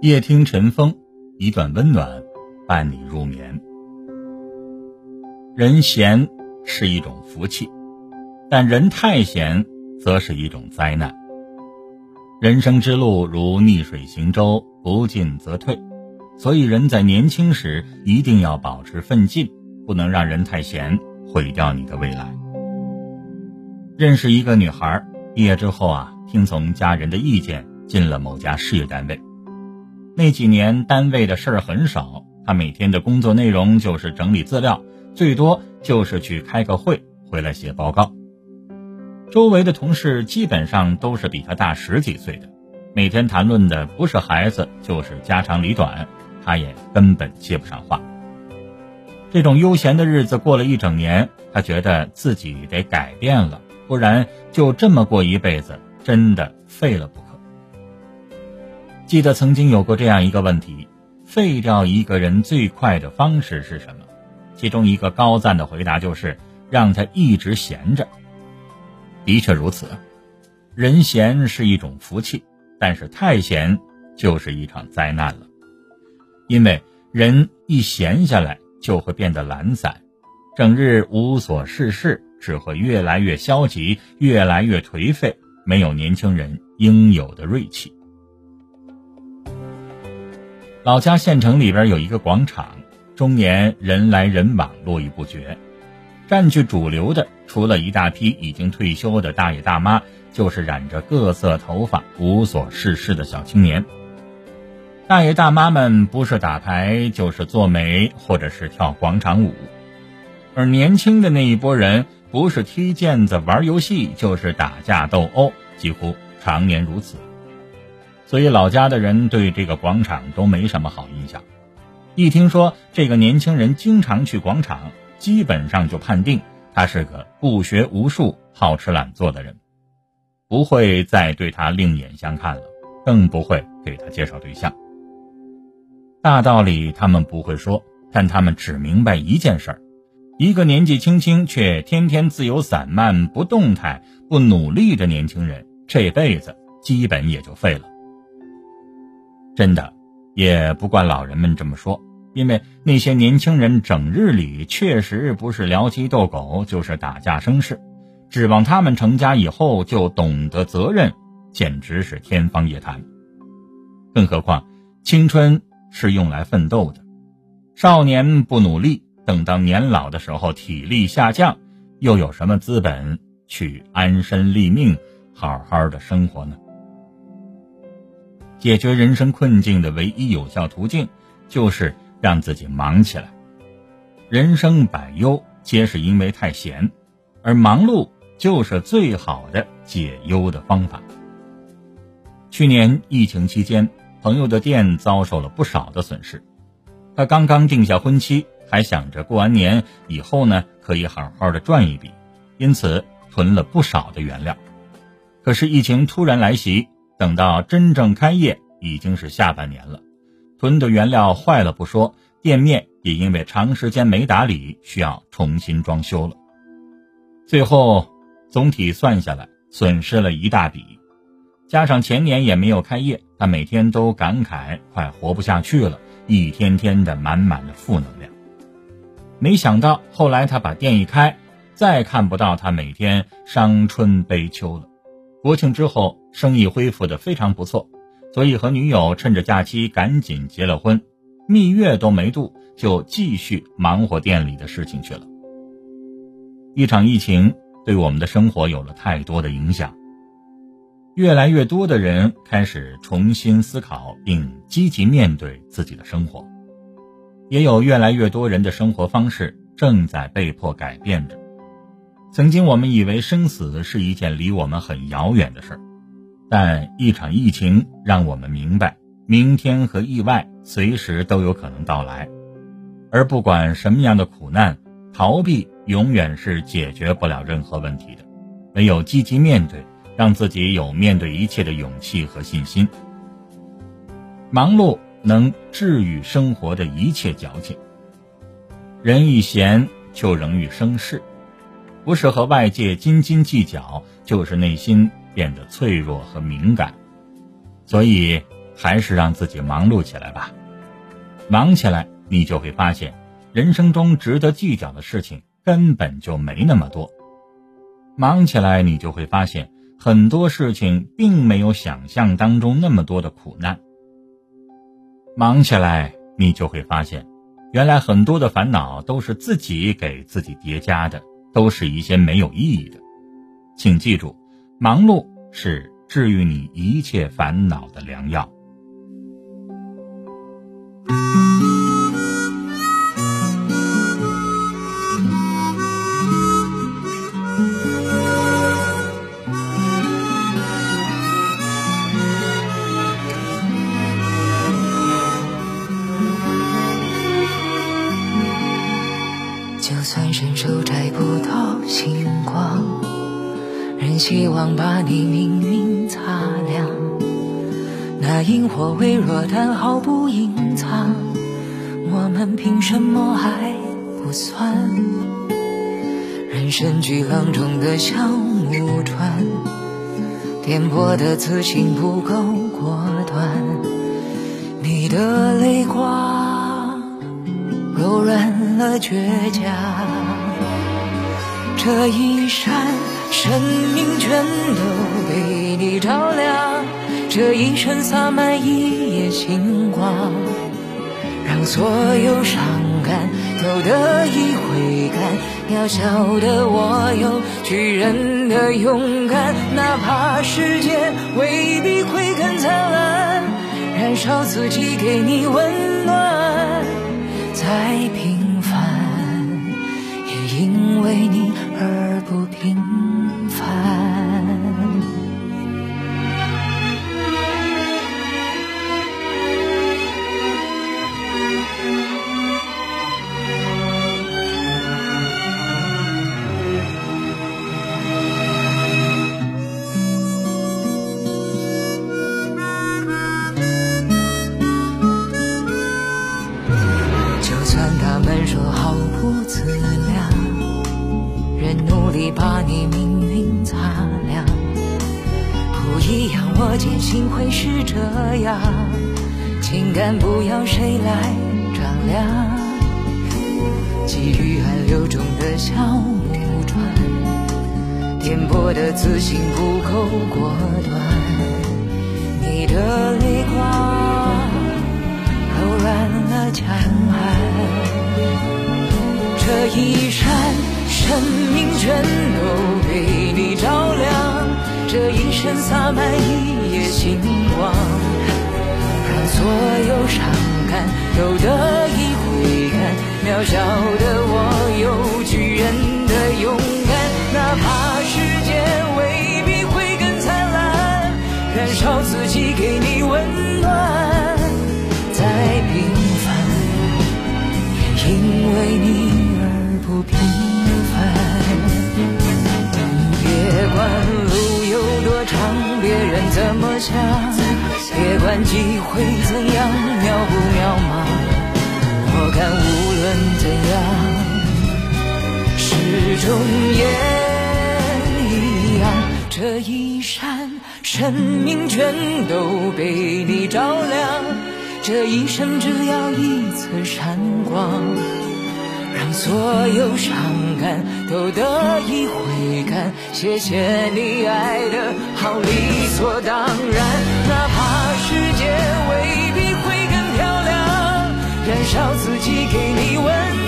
夜听晨风，一段温暖伴你入眠。人闲是一种福气，但人太闲则是一种灾难。人生之路如逆水行舟，不进则退，所以人在年轻时一定要保持奋进，不能让人太闲，毁掉你的未来。认识一个女孩，毕业之后啊，听从家人的意见，进了某家事业单位。那几年单位的事儿很少，他每天的工作内容就是整理资料，最多就是去开个会，回来写报告。周围的同事基本上都是比他大十几岁的，每天谈论的不是孩子就是家长里短，他也根本接不上话。这种悠闲的日子过了一整年，他觉得自己得改变了，不然就这么过一辈子，真的废了不可。记得曾经有过这样一个问题：废掉一个人最快的方式是什么？其中一个高赞的回答就是让他一直闲着。的确如此，人闲是一种福气，但是太闲就是一场灾难了。因为人一闲下来就会变得懒散，整日无所事事，只会越来越消极，越来越颓废，没有年轻人应有的锐气。老家县城里边有一个广场，终年人来人往，络绎不绝。占据主流的，除了一大批已经退休的大爷大妈，就是染着各色头发、无所事事的小青年。大爷大妈们不是打牌，就是做媒，或者是跳广场舞。而年轻的那一波人，不是踢毽子、玩游戏，就是打架斗殴，几乎常年如此。所以老家的人对这个广场都没什么好印象。一听说这个年轻人经常去广场，基本上就判定他是个不学无术、好吃懒做的人，不会再对他另眼相看了，更不会给他介绍对象。大道理他们不会说，但他们只明白一件事儿：一个年纪轻轻却天天自由散漫、不动态、不努力的年轻人，这辈子基本也就废了。真的，也不怪老人们这么说，因为那些年轻人整日里确实不是聊鸡斗狗，就是打架生事，指望他们成家以后就懂得责任，简直是天方夜谭。更何况，青春是用来奋斗的，少年不努力，等到年老的时候体力下降，又有什么资本去安身立命，好好的生活呢？解决人生困境的唯一有效途径，就是让自己忙起来。人生百忧，皆是因为太闲，而忙碌就是最好的解忧的方法。去年疫情期间，朋友的店遭受了不少的损失。他刚刚定下婚期，还想着过完年以后呢，可以好好的赚一笔，因此囤了不少的原料。可是疫情突然来袭。等到真正开业，已经是下半年了。囤的原料坏了不说，店面也因为长时间没打理，需要重新装修了。最后总体算下来，损失了一大笔。加上前年也没有开业，他每天都感慨快活不下去了，一天天的满满的负能量。没想到后来他把店一开，再看不到他每天伤春悲秋了。国庆之后，生意恢复的非常不错，所以和女友趁着假期赶紧结了婚，蜜月都没度，就继续忙活店里的事情去了。一场疫情对我们的生活有了太多的影响，越来越多的人开始重新思考并积极面对自己的生活，也有越来越多人的生活方式正在被迫改变着。曾经我们以为生死是一件离我们很遥远的事儿，但一场疫情让我们明白，明天和意外随时都有可能到来，而不管什么样的苦难，逃避永远是解决不了任何问题的。唯有积极面对，让自己有面对一切的勇气和信心。忙碌能治愈生活的一切矫情。人一闲就容易生事。不是和外界斤斤计较，就是内心变得脆弱和敏感。所以，还是让自己忙碌起来吧。忙起来，你就会发现，人生中值得计较的事情根本就没那么多。忙起来，你就会发现，很多事情并没有想象当中那么多的苦难。忙起来，你就会发现，原来很多的烦恼都是自己给自己叠加的，都是一些没有意义的。请记住，忙碌是治愈你一切烦恼的良药。伸手摘不到星光，仍希望把你命运擦亮。那萤火微弱，但毫不隐藏。我们凭什么还不算？人生巨浪中的小木船，颠簸的自信不够果断。你的泪光柔软了倔强，这一扇生命全都被你照亮。这一生洒满一夜星光，让所有伤感都得以回甘。渺小的我有巨人的勇敢，哪怕世界未必会更灿烂，燃烧自己给你温暖。再平，为你而不平凡。就算他们说毫不自量，仍努力把你命运擦亮。不一样，我坚信会是这样。情感不要谁来丈量，给予暗流中的小木船，颠簸的自信不够果断。你的泪光。柔软了江岸，这一扇生命全都被你照亮，这一生洒满一夜星光，让所有伤感都得以挥干。渺小的我有巨人的勇敢，哪怕世界未必会更灿烂，燃烧自己给你温暖。再平凡，因为你平凡。别管路有多长，别人怎么想，别管机会怎样渺不渺茫。我看无论怎样，始终也一样。这一扇生命全都被你照亮。这一生只要一次闪光，让所有伤感都得以回甘。谢谢你爱的好理所当然，哪怕世界未必会更漂亮，燃烧自己给你温